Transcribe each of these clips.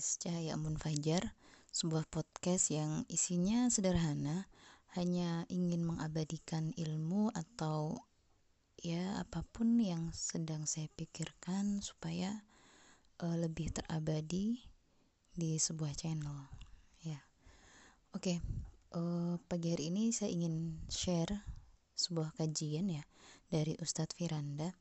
podcast. Cahaya Embun Fajar Sebuah podcast yang isinya sederhana Hanya ingin mengabadikan ilmu atau ya apa pun yang sedang saya pikirkan Supaya uh, lebih terabadi di sebuah channel ya. Oke, uh, pagi hari ini saya ingin share sebuah kajian ya Dari Ustadz Firanda.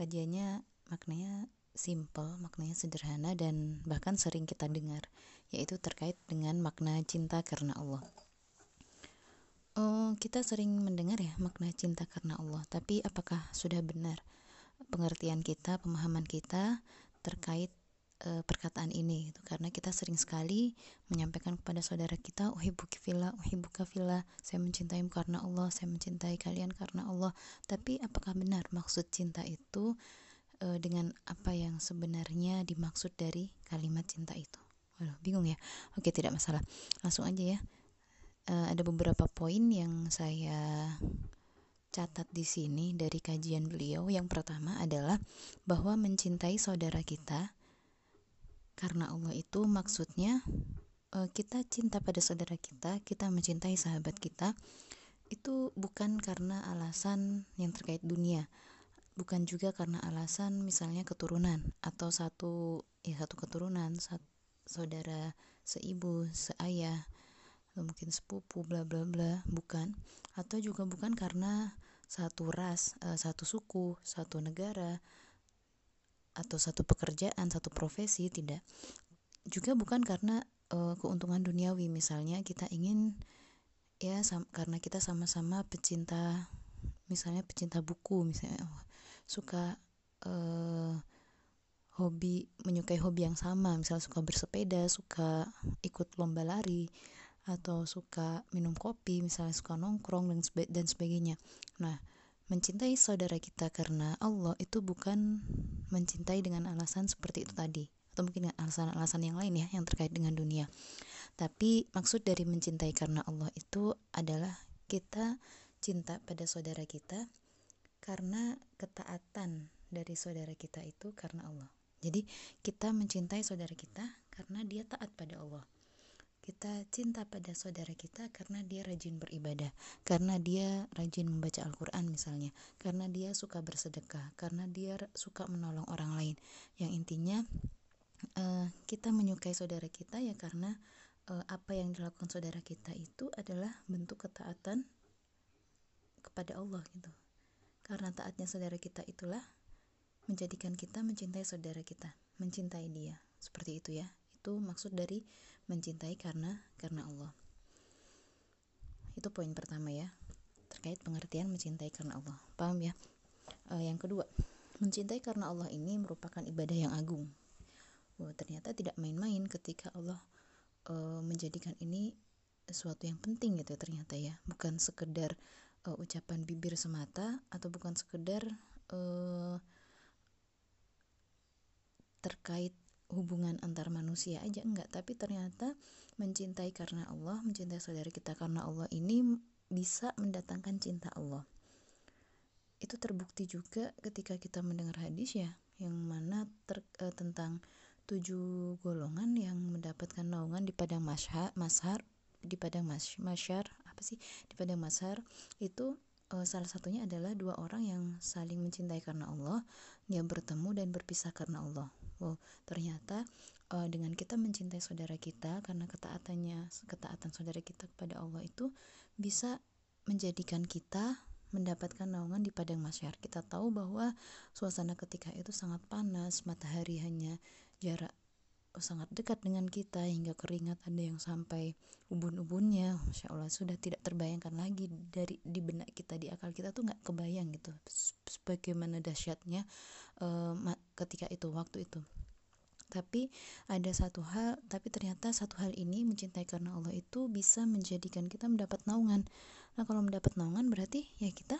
Kajiannya maknanya simple, maknanya sederhana dan bahkan sering kita dengar, yaitu terkait dengan makna cinta karena Allah. Oh, kita sering mendengar ya makna cinta karena Allah, tapi apakah sudah benar pengertian kita, pemahaman kita terkait e, perkataan ini gitu. Karena kita sering sekali menyampaikan kepada saudara kita, "Uhibbuki fillah, uhibbuka fillah." Saya mencintaimu karena Allah, saya mencintai kalian karena Allah. Tapi apakah benar maksud cinta itu uh, dengan apa yang sebenarnya dimaksud dari kalimat cinta itu. Waduh, bingung ya. Oke, tidak masalah. Langsung aja ya. Uh, ada beberapa poin yang saya catat di sini dari kajian beliau. Yang pertama adalah bahwa mencintai saudara kita karena Allah itu maksudnya uh, kita cinta pada saudara kita, kita mencintai sahabat kita itu bukan karena alasan yang terkait dunia bukan juga karena alasan misalnya keturunan atau satu ya satu keturunan satu saudara seibu seayah atau mungkin sepupu bla bla bla bukan. Atau juga bukan karena satu ras uh, satu suku satu negara atau satu pekerjaan satu profesi tidak. Juga bukan karena uh, keuntungan duniawi. Misalnya kita ingin ya karena kita sama-sama pecinta misalnya pecinta buku misalnya oh, suka uh, hobi menyukai hobi yang sama. Misalnya suka bersepeda suka ikut lomba lari atau suka minum kopi misalnya suka nongkrong dan sebe dan sebagainya. Nah mencintai saudara kita karena Allah itu bukan mencintai dengan alasan seperti itu tadi. Atau mungkin alasan-alasan yang lain ya yang terkait dengan dunia. Tapi maksud dari mencintai karena Allah itu adalah kita cinta pada saudara kita karena ketaatan dari saudara kita itu karena Allah. Jadi kita mencintai saudara kita karena dia taat pada Allah. Kita cinta pada saudara kita karena dia rajin beribadah, karena dia rajin membaca Al-Quran misalnya, karena dia suka bersedekah, karena dia suka menolong orang lain. Yang intinya uh, kita menyukai saudara kita ya karena uh, apa yang dilakukan saudara kita itu adalah bentuk ketaatan kepada Allah gitu. Karena taatnya saudara kita itulah menjadikan kita mencintai saudara kita, mencintai dia. Seperti itu ya. Itu maksud dari mencintai karena karena Allah. Itu poin pertama ya. Terkait pengertian mencintai karena Allah. Paham ya? Uh, yang kedua, mencintai karena Allah ini merupakan ibadah yang agung. Oh, ternyata tidak main-main ketika Allah uh, menjadikan ini sesuatu yang penting gitu ya ternyata ya bukan sekedar uh, ucapan bibir semata atau bukan sekedar uh, terkait hubungan antar manusia aja enggak. Tapi ternyata mencintai karena Allah mencintai saudara kita karena Allah ini bisa mendatangkan cinta Allah. Itu terbukti juga ketika kita mendengar hadis ya yang mana ter, uh, tentang tujuh golongan yang mendapatkan naungan di padang masyar, mashar di padang mas, masyar apa sih? Di padang masar itu uh, salah satunya adalah dua orang yang saling mencintai karena Allah dia bertemu dan berpisah karena Allah. Wow ternyata uh, dengan kita mencintai saudara kita karena ketaatannya ketaatan saudara kita kepada Allah itu bisa menjadikan kita mendapatkan naungan di padang masyar kita tahu bahwa suasana ketika itu sangat panas matahari hanya jarak sangat dekat dengan kita hingga keringat ada yang sampai ubun-ubunnya. Masya Allah sudah tidak terbayangkan lagi dari di benak kita di akal kita tuh nggak kebayang gitu sebagaimana dahsyatnya uh, ketika itu waktu itu. Tapi ada satu hal tapi ternyata satu hal ini mencintai karena Allah itu bisa menjadikan kita mendapat naungan. Nah kalau mendapat naungan berarti ya kita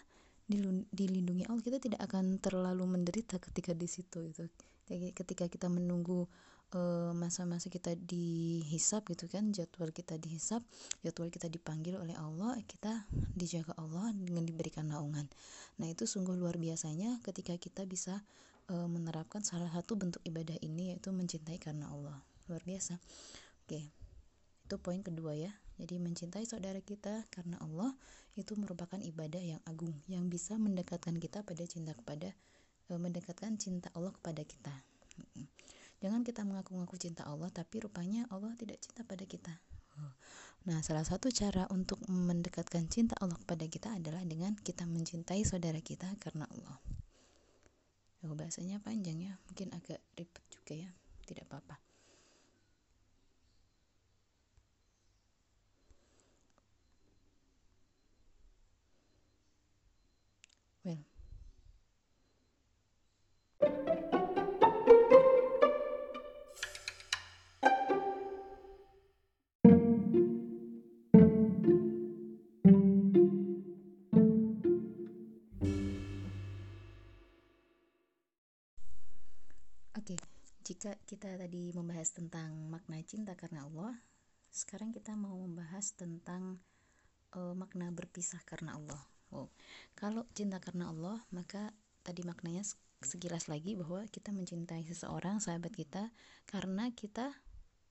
dilindungi Allah kita tidak akan terlalu menderita ketika di situ itu ketika kita menunggu Eh, masa-masa kita dihisap gitu kan jadwal kita dihisap jadwal kita dipanggil oleh Allah kita dijaga Allah dengan diberikan naungan. Nah itu sungguh luar biasanya ketika kita bisa e, menerapkan salah satu bentuk ibadah ini yaitu mencintai karena Allah. Luar biasa. Oke. Itu poin kedua ya. Jadi mencintai saudara kita karena Allah itu merupakan ibadah yang agung yang bisa mendekatkan kita pada cinta kepada e, mendekatkan cinta Allah kepada kita jangan kita mengaku-ngaku cinta Allah tapi rupanya Allah tidak cinta pada kita Nah, salah satu cara untuk mendekatkan cinta Allah kepada kita adalah dengan kita mencintai saudara kita karena Allah. Oh, bahasanya panjang ya, mungkin agak ribet juga ya, tidak apa-apa. Jika kita tadi membahas tentang makna cinta karena Allah, sekarang kita mau membahas tentang uh, makna berpisah karena Allah. Oh, kalau cinta karena Allah, maka tadi maknanya sekilas lagi bahwa kita mencintai seseorang, sahabat kita, karena kita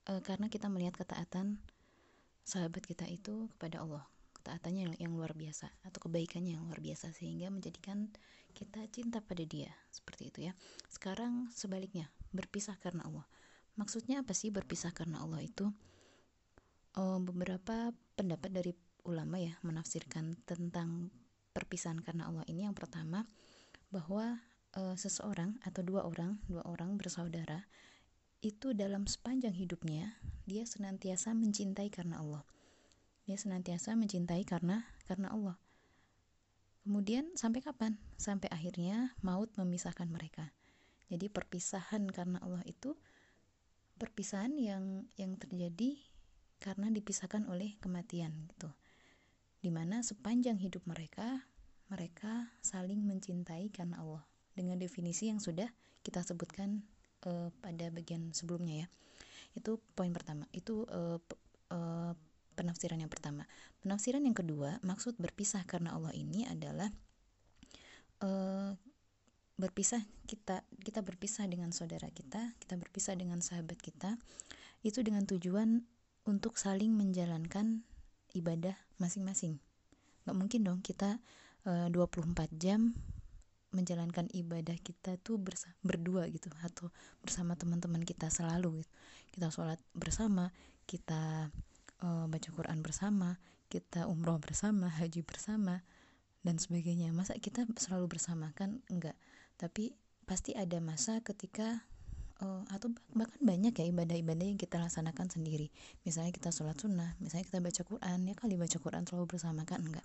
uh, karena kita melihat ketaatan sahabat kita itu kepada Allah, ketaatannya yang, yang luar biasa atau kebaikannya yang luar biasa sehingga menjadikan kita cinta pada dia seperti itu ya. Sekarang sebaliknya, berpisah karena Allah. Maksudnya apa sih berpisah karena Allah itu? Oh, beberapa pendapat dari ulama ya menafsirkan tentang perpisahan karena Allah ini yang pertama bahwa e, seseorang atau dua orang, dua orang bersaudara itu dalam sepanjang hidupnya dia senantiasa mencintai karena Allah. Dia senantiasa mencintai karena karena Allah. Kemudian sampai kapan? Sampai akhirnya maut memisahkan mereka. Jadi perpisahan karena Allah itu perpisahan yang yang terjadi karena dipisahkan oleh kematian gitu. Di mana sepanjang hidup mereka mereka saling mencintai karena Allah dengan definisi yang sudah kita sebutkan uh, pada bagian sebelumnya ya. Itu poin pertama. Itu uh, uh, penafsiran yang pertama. Penafsiran yang kedua, maksud berpisah karena Allah ini adalah uh, berpisah kita kita berpisah dengan saudara kita kita berpisah dengan sahabat kita itu dengan tujuan untuk saling menjalankan ibadah masing-masing. Nggak mungkin dong kita e, 24 jam menjalankan ibadah kita tuh bersa berdua gitu atau bersama teman-teman kita selalu gitu. kita sholat bersama kita e, baca Quran bersama kita umroh bersama haji bersama dan sebagainya. Masa kita selalu bersama kan enggak tapi pasti ada masa ketika uh, atau bahkan banyak ya ibadah-ibadah yang kita laksanakan sendiri. Misalnya kita sholat sunnah misalnya kita baca Quran ya kali baca Quran selalu bersama kan? Enggak.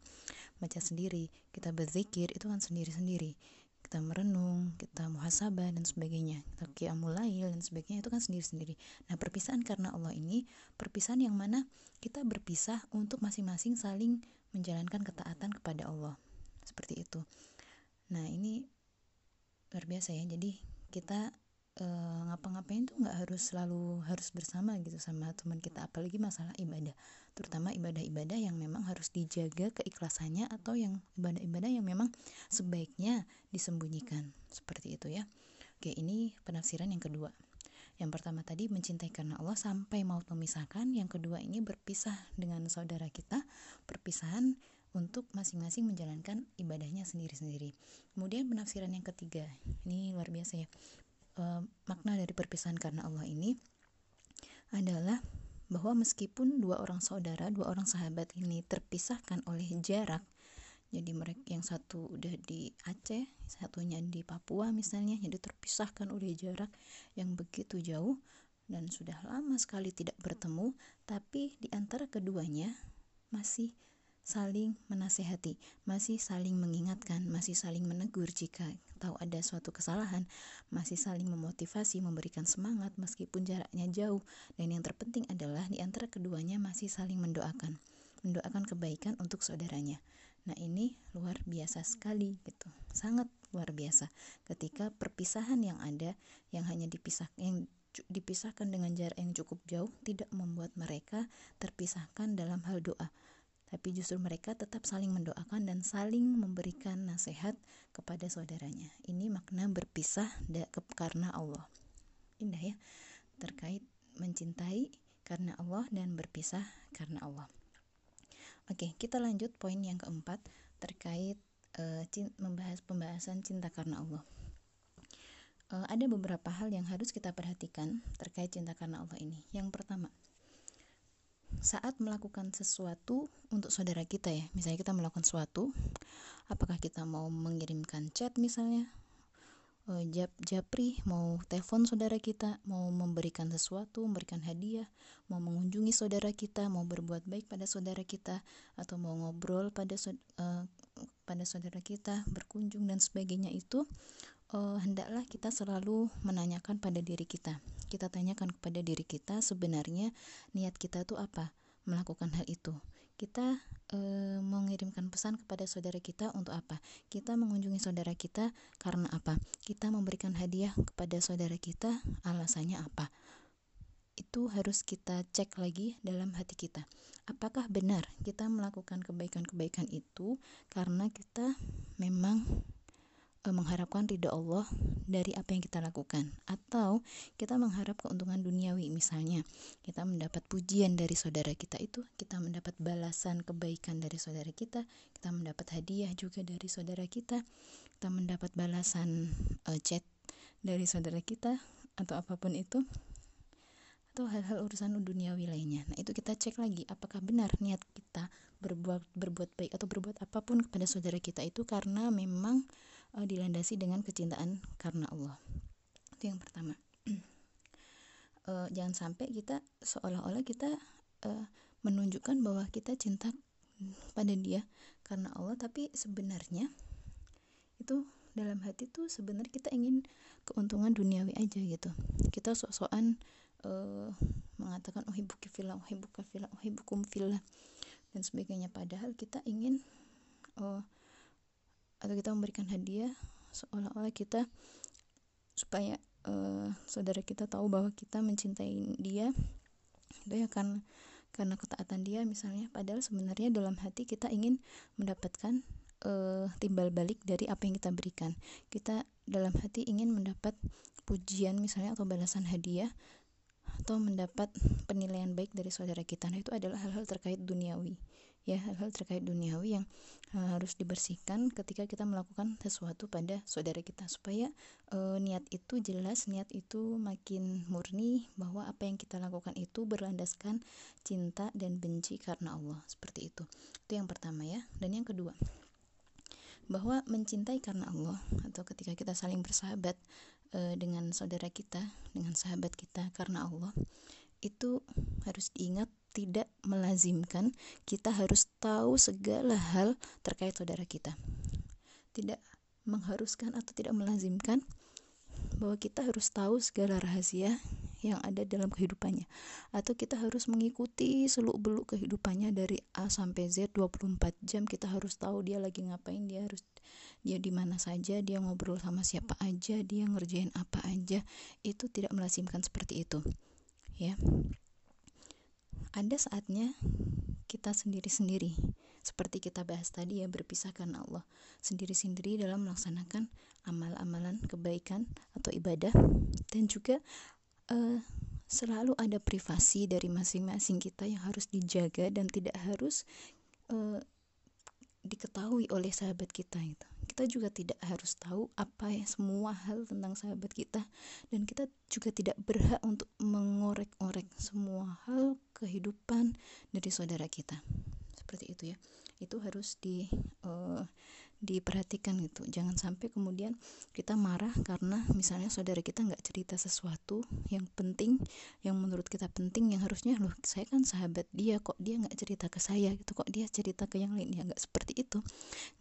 Baca sendiri kita berzikir itu kan sendiri-sendiri. Kita merenung kita muhasabah dan sebagainya. Kita qiyamul dan sebagainya itu kan sendiri-sendiri. Nah perpisahan karena Allah ini perpisahan yang mana kita berpisah untuk masing-masing saling menjalankan ketaatan kepada Allah. Seperti itu. Nah ini luar biasa ya. Jadi kita e, ngapa-ngapain tuh nggak harus selalu harus bersama gitu sama teman kita. Apalagi masalah ibadah. Terutama ibadah-ibadah yang memang harus dijaga keikhlasannya atau yang ibadah-ibadah yang memang sebaiknya disembunyikan. Seperti itu ya. Oke ini penafsiran yang kedua. Yang pertama tadi mencintai karena Allah sampai maut memisahkan. Yang kedua ini berpisah dengan saudara kita. Perpisahan untuk masing-masing menjalankan ibadahnya sendiri-sendiri. Kemudian penafsiran yang ketiga, ini luar biasa ya. E, makna dari perpisahan karena Allah ini adalah bahwa meskipun dua orang saudara, dua orang sahabat ini terpisahkan oleh jarak, jadi mereka yang satu udah di Aceh, satunya di Papua misalnya, jadi terpisahkan oleh jarak yang begitu jauh dan sudah lama sekali tidak bertemu, tapi di antara keduanya masih saling menasehati, masih saling mengingatkan, masih saling menegur jika tahu ada suatu kesalahan, masih saling memotivasi, memberikan semangat meskipun jaraknya jauh. Dan yang terpenting adalah di antara keduanya masih saling mendoakan, mendoakan kebaikan untuk saudaranya. Nah, ini luar biasa sekali gitu. Sangat luar biasa ketika perpisahan yang ada yang hanya dipisah yang dipisahkan dengan jarak yang cukup jauh tidak membuat mereka terpisahkan dalam hal doa tapi justru mereka tetap saling mendoakan dan saling memberikan nasihat kepada saudaranya. Ini makna berpisah karena Allah. Indah ya, terkait mencintai karena Allah dan berpisah karena Allah. Oke, kita lanjut poin yang keempat terkait uh, membahas pembahasan cinta karena Allah. Uh, ada beberapa hal yang harus kita perhatikan terkait cinta karena Allah ini. Yang pertama, saat melakukan sesuatu untuk saudara kita ya misalnya kita melakukan sesuatu apakah kita mau mengirimkan chat misalnya uh, jap japri mau telepon saudara kita mau memberikan sesuatu memberikan hadiah mau mengunjungi saudara kita mau berbuat baik pada saudara kita atau mau ngobrol pada uh, pada saudara kita berkunjung dan sebagainya itu uh, hendaklah kita selalu menanyakan pada diri kita. Kita tanyakan kepada diri kita sebenarnya niat kita tuh apa? Melakukan hal itu. Kita e, mengirimkan pesan kepada saudara kita untuk apa? Kita mengunjungi saudara kita karena apa? Kita memberikan hadiah kepada saudara kita alasannya apa? Itu harus kita cek lagi dalam hati kita. Apakah benar kita melakukan kebaikan-kebaikan itu karena kita memang mengharapkan ridho Allah dari apa yang kita lakukan atau kita mengharap keuntungan duniawi misalnya kita mendapat pujian dari saudara kita itu kita mendapat balasan kebaikan dari saudara kita kita mendapat hadiah juga dari saudara kita kita mendapat balasan uh, chat dari saudara kita atau apa pun itu atau hal-hal urusan duniawi lainnya. Nah, itu kita cek lagi apakah benar niat kita berbuat berbuat baik atau berbuat apa pun kepada saudara kita itu karena memang uh, dilandasi dengan kecintaan karena Allah. Itu yang pertama. Uh, jangan sampai kita seolah-olah kita uh, menunjukkan bahwa kita cinta pada dia karena Allah tapi sebenarnya itu dalam hati tuh sebenarnya kita ingin keuntungan duniawi aja gitu. Kita sok-sokan uh, mengatakan oh ibu fillah oh ibu fillah oh ibukum fillah dan sebagainya. Padahal kita ingin uh, atau kita memberikan hadiah seolah-olah kita supaya uh, saudara kita tahu bahwa kita mencintai dia itu ya kan karena ketaatan dia misalnya. Padahal sebenarnya dalam hati kita ingin mendapatkan uh, timbal balik dari apa yang kita berikan. Kita dalam hati ingin mendapat pujian misalnya atau balasan hadiah atau mendapat penilaian baik dari saudara kita. Nah itu adalah hal-hal terkait duniawi ya hal-hal terkait duniawi yang uh, harus dibersihkan ketika kita melakukan sesuatu pada saudara kita. Supaya uh, niat itu jelas niat itu makin murni bahwa apa yang kita lakukan itu berlandaskan cinta dan benci karena Allah. Seperti itu. Itu yang pertama ya. Dan yang kedua bahwa mencintai karena Allah atau ketika kita saling bersahabat uh, dengan saudara kita dengan sahabat kita karena Allah itu harus diingat tidak melazimkan kita harus tahu segala hal terkait saudara kita. Tidak mengharuskan atau tidak melazimkan bahwa kita harus tahu segala rahasia yang ada dalam kehidupannya. Atau kita harus mengikuti seluk-beluk kehidupannya dari A sampai Z 24 jam. Kita harus tahu dia lagi ngapain dia harus dia di mana saja dia ngobrol sama siapa aja dia ngerjain apa aja. Itu tidak melazimkan seperti itu ya ada saatnya kita sendiri-sendiri. Seperti kita bahas tadi ya berpisah karena Allah sendiri-sendiri dalam melaksanakan amal-amalan kebaikan atau ibadah. Dan juga uh, selalu ada privasi dari masing-masing kita yang harus dijaga dan tidak harus uh, diketahui oleh sahabat kita itu kita juga tidak harus tahu apa ya semua hal tentang sahabat kita. Dan kita juga tidak berhak untuk mengorek-orek semua hal kehidupan dari saudara kita. Seperti itu ya. Itu harus di uh, diperhatikan gitu. Jangan sampai kemudian kita marah karena misalnya saudara kita nggak cerita sesuatu yang penting yang menurut kita penting yang harusnya loh saya kan sahabat dia kok dia nggak cerita ke saya gitu? Kok dia cerita ke yang lain? Ya nggak seperti itu.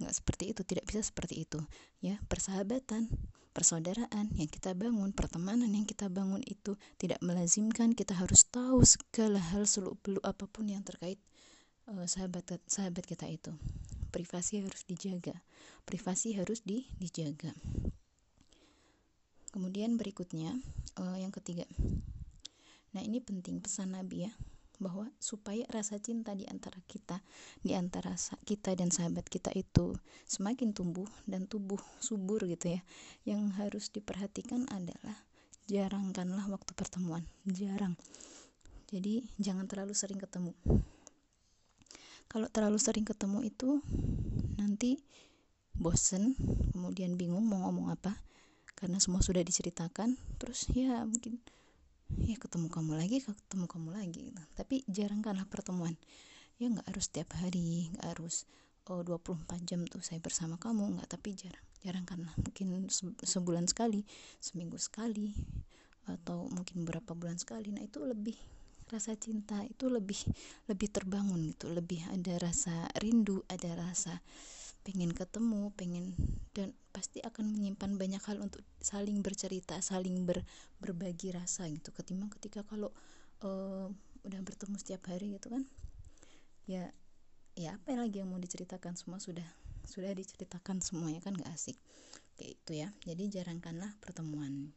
Nggak seperti itu tidak bisa seperti itu. Ya persahabatan persaudaraan yang kita bangun pertemanan yang kita bangun itu tidak melazimkan. Kita harus tahu segala hal seluk beluk apa pun yang terkait uh, sahabat sahabat kita itu. Privasi harus dijaga. Privasi harus di, dijaga. Kemudian berikutnya uh, yang ketiga. Nah ini penting pesan Nabi ya bahwa supaya rasa cinta di antara kita di antara kita dan sahabat kita itu semakin tumbuh dan tubuh subur gitu ya yang harus diperhatikan adalah jarangkanlah waktu pertemuan. Jarang. Jadi jangan terlalu sering ketemu kalau terlalu sering ketemu itu nanti bosen kemudian bingung mau ngomong apa. Karena semua sudah diceritakan terus ya mungkin ya ketemu kamu lagi ketemu kamu lagi gitu. tapi jarangkanlah pertemuan. Ya nggak harus setiap hari nggak harus oh 24 jam tuh saya bersama kamu nggak tapi jarang jarang karena mungkin sebulan sekali seminggu sekali atau mungkin beberapa bulan sekali. Nah itu lebih rasa cinta itu lebih lebih terbangun gitu. Lebih ada rasa rindu ada rasa pengen ketemu pengen dan pasti akan menyimpan banyak hal untuk saling bercerita saling ber, berbagi rasa gitu. Ketimbang ketika kalau uh, udah bertemu setiap hari gitu kan ya ya apa lagi yang mau diceritakan? Semua sudah sudah diceritakan semuanya kan gak asik. Kayak itu ya. Jadi jarangkanlah pertemuan.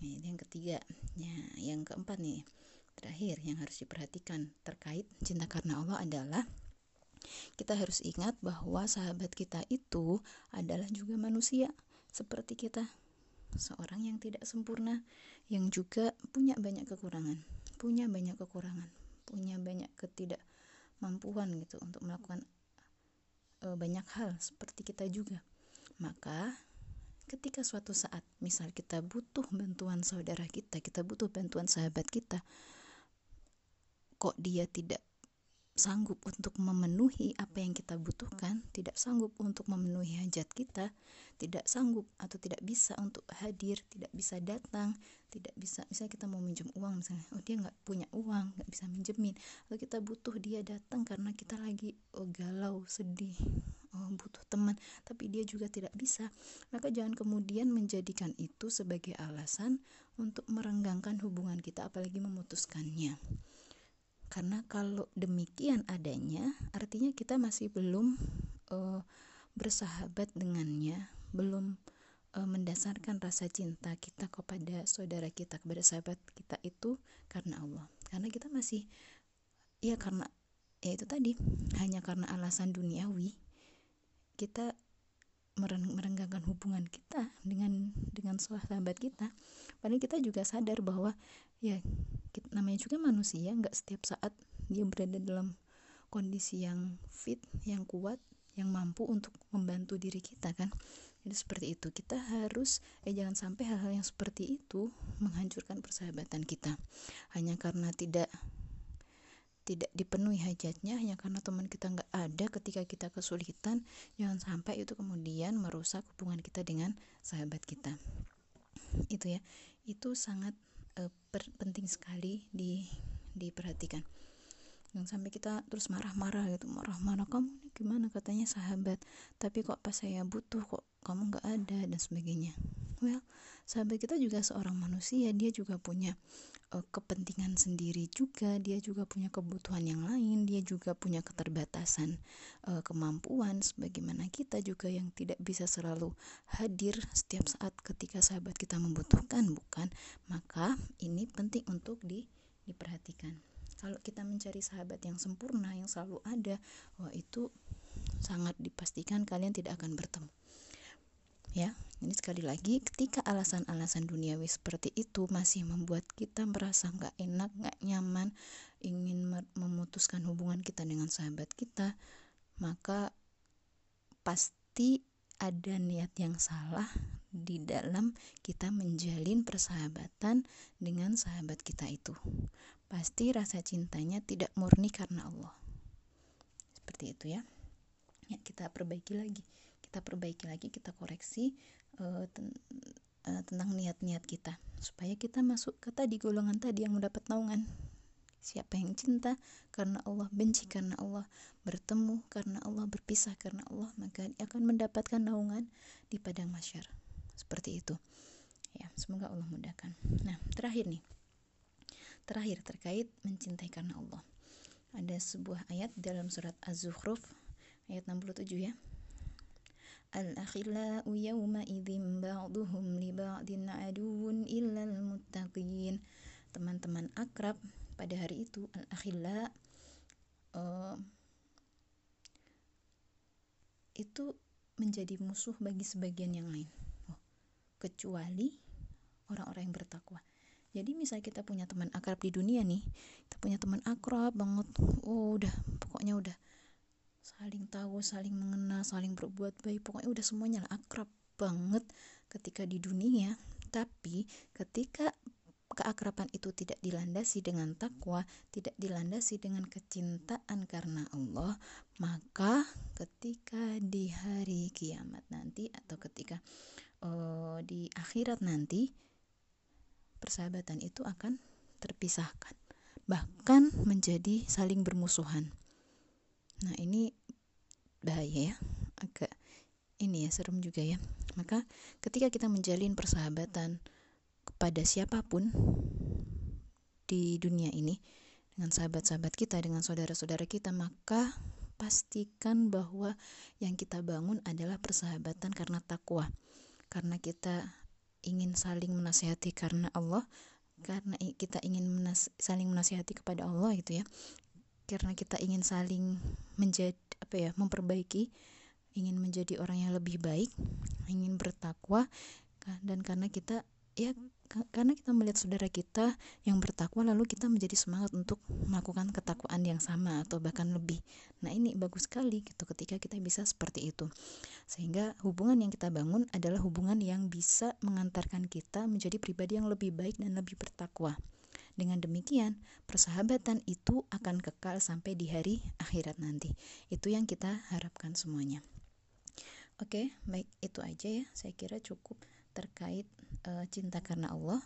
Nah, yang ketiga. Ya yang keempat nih terakhir yang harus diperhatikan terkait cinta karena Allah adalah kita harus ingat bahwa sahabat kita itu adalah juga manusia. Seperti kita seorang yang tidak sempurna yang juga punya banyak kekurangan punya banyak kekurangan punya banyak ketidakmampuan gitu untuk melakukan e, banyak hal seperti kita juga. Maka ketika suatu saat misal kita butuh bantuan saudara kita kita butuh bantuan sahabat kita kok dia tidak sanggup untuk memenuhi apa yang kita butuhkan, tidak sanggup untuk memenuhi hajat kita, tidak sanggup atau tidak bisa untuk hadir, tidak bisa datang, tidak bisa misalnya kita mau minjem uang misalnya, oh dia nggak punya uang, nggak bisa minjemin, atau kita butuh dia datang karena kita lagi oh, galau, sedih, oh, butuh teman, tapi dia juga tidak bisa, maka jangan kemudian menjadikan itu sebagai alasan untuk merenggangkan hubungan kita, apalagi memutuskannya karena kalau demikian adanya artinya kita masih belum uh, bersahabat dengannya belum uh, mendasarkan rasa cinta kita kepada saudara kita kepada sahabat kita itu karena Allah. Karena kita masih ya karena ya itu tadi hanya karena alasan duniawi kita merenggangkan hubungan kita dengan dengan sahabat kita padahal kita juga sadar bahwa ya kita, namanya juga manusia nggak setiap saat dia berada dalam kondisi yang fit yang kuat yang mampu untuk membantu diri kita kan? Jadi seperti itu. Kita harus eh jangan sampai hal-hal yang seperti itu menghancurkan persahabatan kita. Hanya karena tidak tidak dipenuhi hajatnya hanya karena teman kita nggak ada ketika kita kesulitan jangan sampai itu kemudian merusak hubungan kita dengan sahabat kita. Itu ya. Itu sangat uh, penting sekali di diperhatikan yang sampai kita terus marah-marah gitu marah-marah kamu nih gimana? Katanya sahabat. Tapi kok pas saya butuh kok kamu nggak ada dan sebagainya. Well sahabat kita juga seorang manusia. Dia juga punya uh, kepentingan sendiri juga. Dia juga punya kebutuhan yang lain. Dia juga punya keterbatasan uh, kemampuan. Sebagaimana kita juga yang tidak bisa selalu hadir setiap saat ketika sahabat kita membutuhkan bukan? Maka ini penting untuk di, diperhatikan kalau kita mencari sahabat yang sempurna yang selalu ada wah itu sangat dipastikan kalian tidak akan bertemu. Ya ini sekali lagi ketika alasan-alasan duniawi seperti itu masih membuat kita merasa nggak enak nggak nyaman ingin memutuskan hubungan kita dengan sahabat kita maka pasti ada niat yang salah di dalam kita menjalin persahabatan dengan sahabat kita itu pasti rasa cintanya tidak murni karena Allah. Seperti itu ya. Ya kita perbaiki lagi. Kita perbaiki lagi kita koreksi uh, ten uh, tentang niat-niat kita. Supaya kita masuk ke tadi golongan tadi yang mendapat naungan. Siapa yang cinta karena Allah benci karena Allah bertemu karena Allah berpisah karena Allah maka akan mendapatkan naungan di padang masyar. Seperti itu. Ya semoga Allah mudahkan. Nah terakhir nih Terakhir terkait mencintai karena Allah. Ada sebuah ayat dalam surat Az-Zukhruf ayat 67 ya. Al-akhillau yawma idzin ba'duhum li ba'din aduwwun illal muttaqin. Teman-teman akrab pada hari itu al-akhilla uh, eh, itu menjadi musuh bagi sebagian yang lain. Oh, kecuali orang-orang yang bertakwa jadi misalnya kita punya teman akrab di dunia nih kita punya teman akrab banget oh udah pokoknya udah saling tahu saling mengenal saling berbuat baik pokoknya udah semuanya lah akrab banget ketika di dunia. Tapi ketika keakraban itu tidak dilandasi dengan takwa, tidak dilandasi dengan kecintaan karena Allah, maka ketika di hari kiamat nanti atau ketika uh, di akhirat nanti persahabatan itu akan terpisahkan, bahkan menjadi saling bermusuhan. Nah, ini bahaya ya, agak ini ya serem juga ya. Maka ketika kita menjalin persahabatan kepada siapa pun di dunia ini dengan sahabat-sahabat kita, dengan saudara-saudara kita, maka pastikan bahwa yang kita bangun adalah persahabatan karena takwa. Karena kita ingin saling menasihati karena Allah, karena kita ingin menas saling menasihati kepada Allah gitu ya. Karena kita ingin saling menjadi apa ya, memperbaiki, ingin menjadi orang yang lebih baik, ingin bertakwa dan karena kita ya karena kita melihat saudara kita yang bertakwa lalu kita menjadi semangat untuk melakukan ketakwaan yang sama atau bahkan lebih nah ini bagus sekali gitu ketika kita bisa seperti itu sehingga hubungan yang kita bangun adalah hubungan yang bisa mengantarkan kita menjadi pribadi yang lebih baik dan lebih bertakwa dengan demikian, persahabatan itu akan kekal sampai di hari akhirat nanti. Itu yang kita harapkan semuanya. Oke, baik itu aja ya. Saya kira cukup terkait uh, cinta karena Allah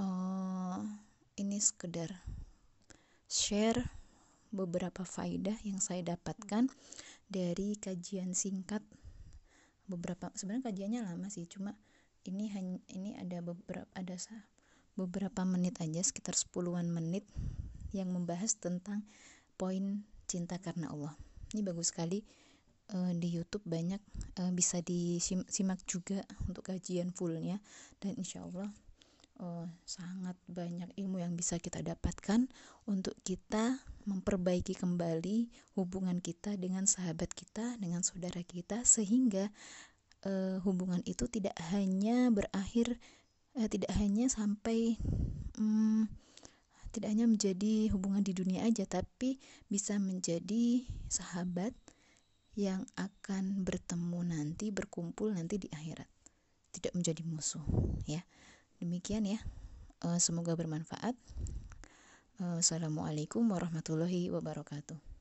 uh, ini sekedar share beberapa faidah yang saya dapatkan dari kajian singkat. Beberapa sebenarnya kajiannya lama sih cuma ini hanya ini ada beberapa ada beberapa menit aja sekitar 10-an menit yang membahas tentang poin cinta karena Allah. Ini bagus sekali uh, di YouTube banyak uh, bisa disimak juga untuk kajian fullnya. Dan insya Allah uh, sangat banyak ilmu yang bisa kita dapatkan untuk kita memperbaiki kembali hubungan kita dengan sahabat kita dengan saudara kita sehingga uh, hubungan itu tidak hanya berakhir uh, tidak hanya sampai um, tidak hanya menjadi hubungan di dunia aja tapi bisa menjadi sahabat yang akan bertemu nanti berkumpul nanti di akhirat. Tidak menjadi musuh ya. Demikian ya. Uh, semoga bermanfaat. Uh, assalamualaikum warahmatullahi wabarakatuh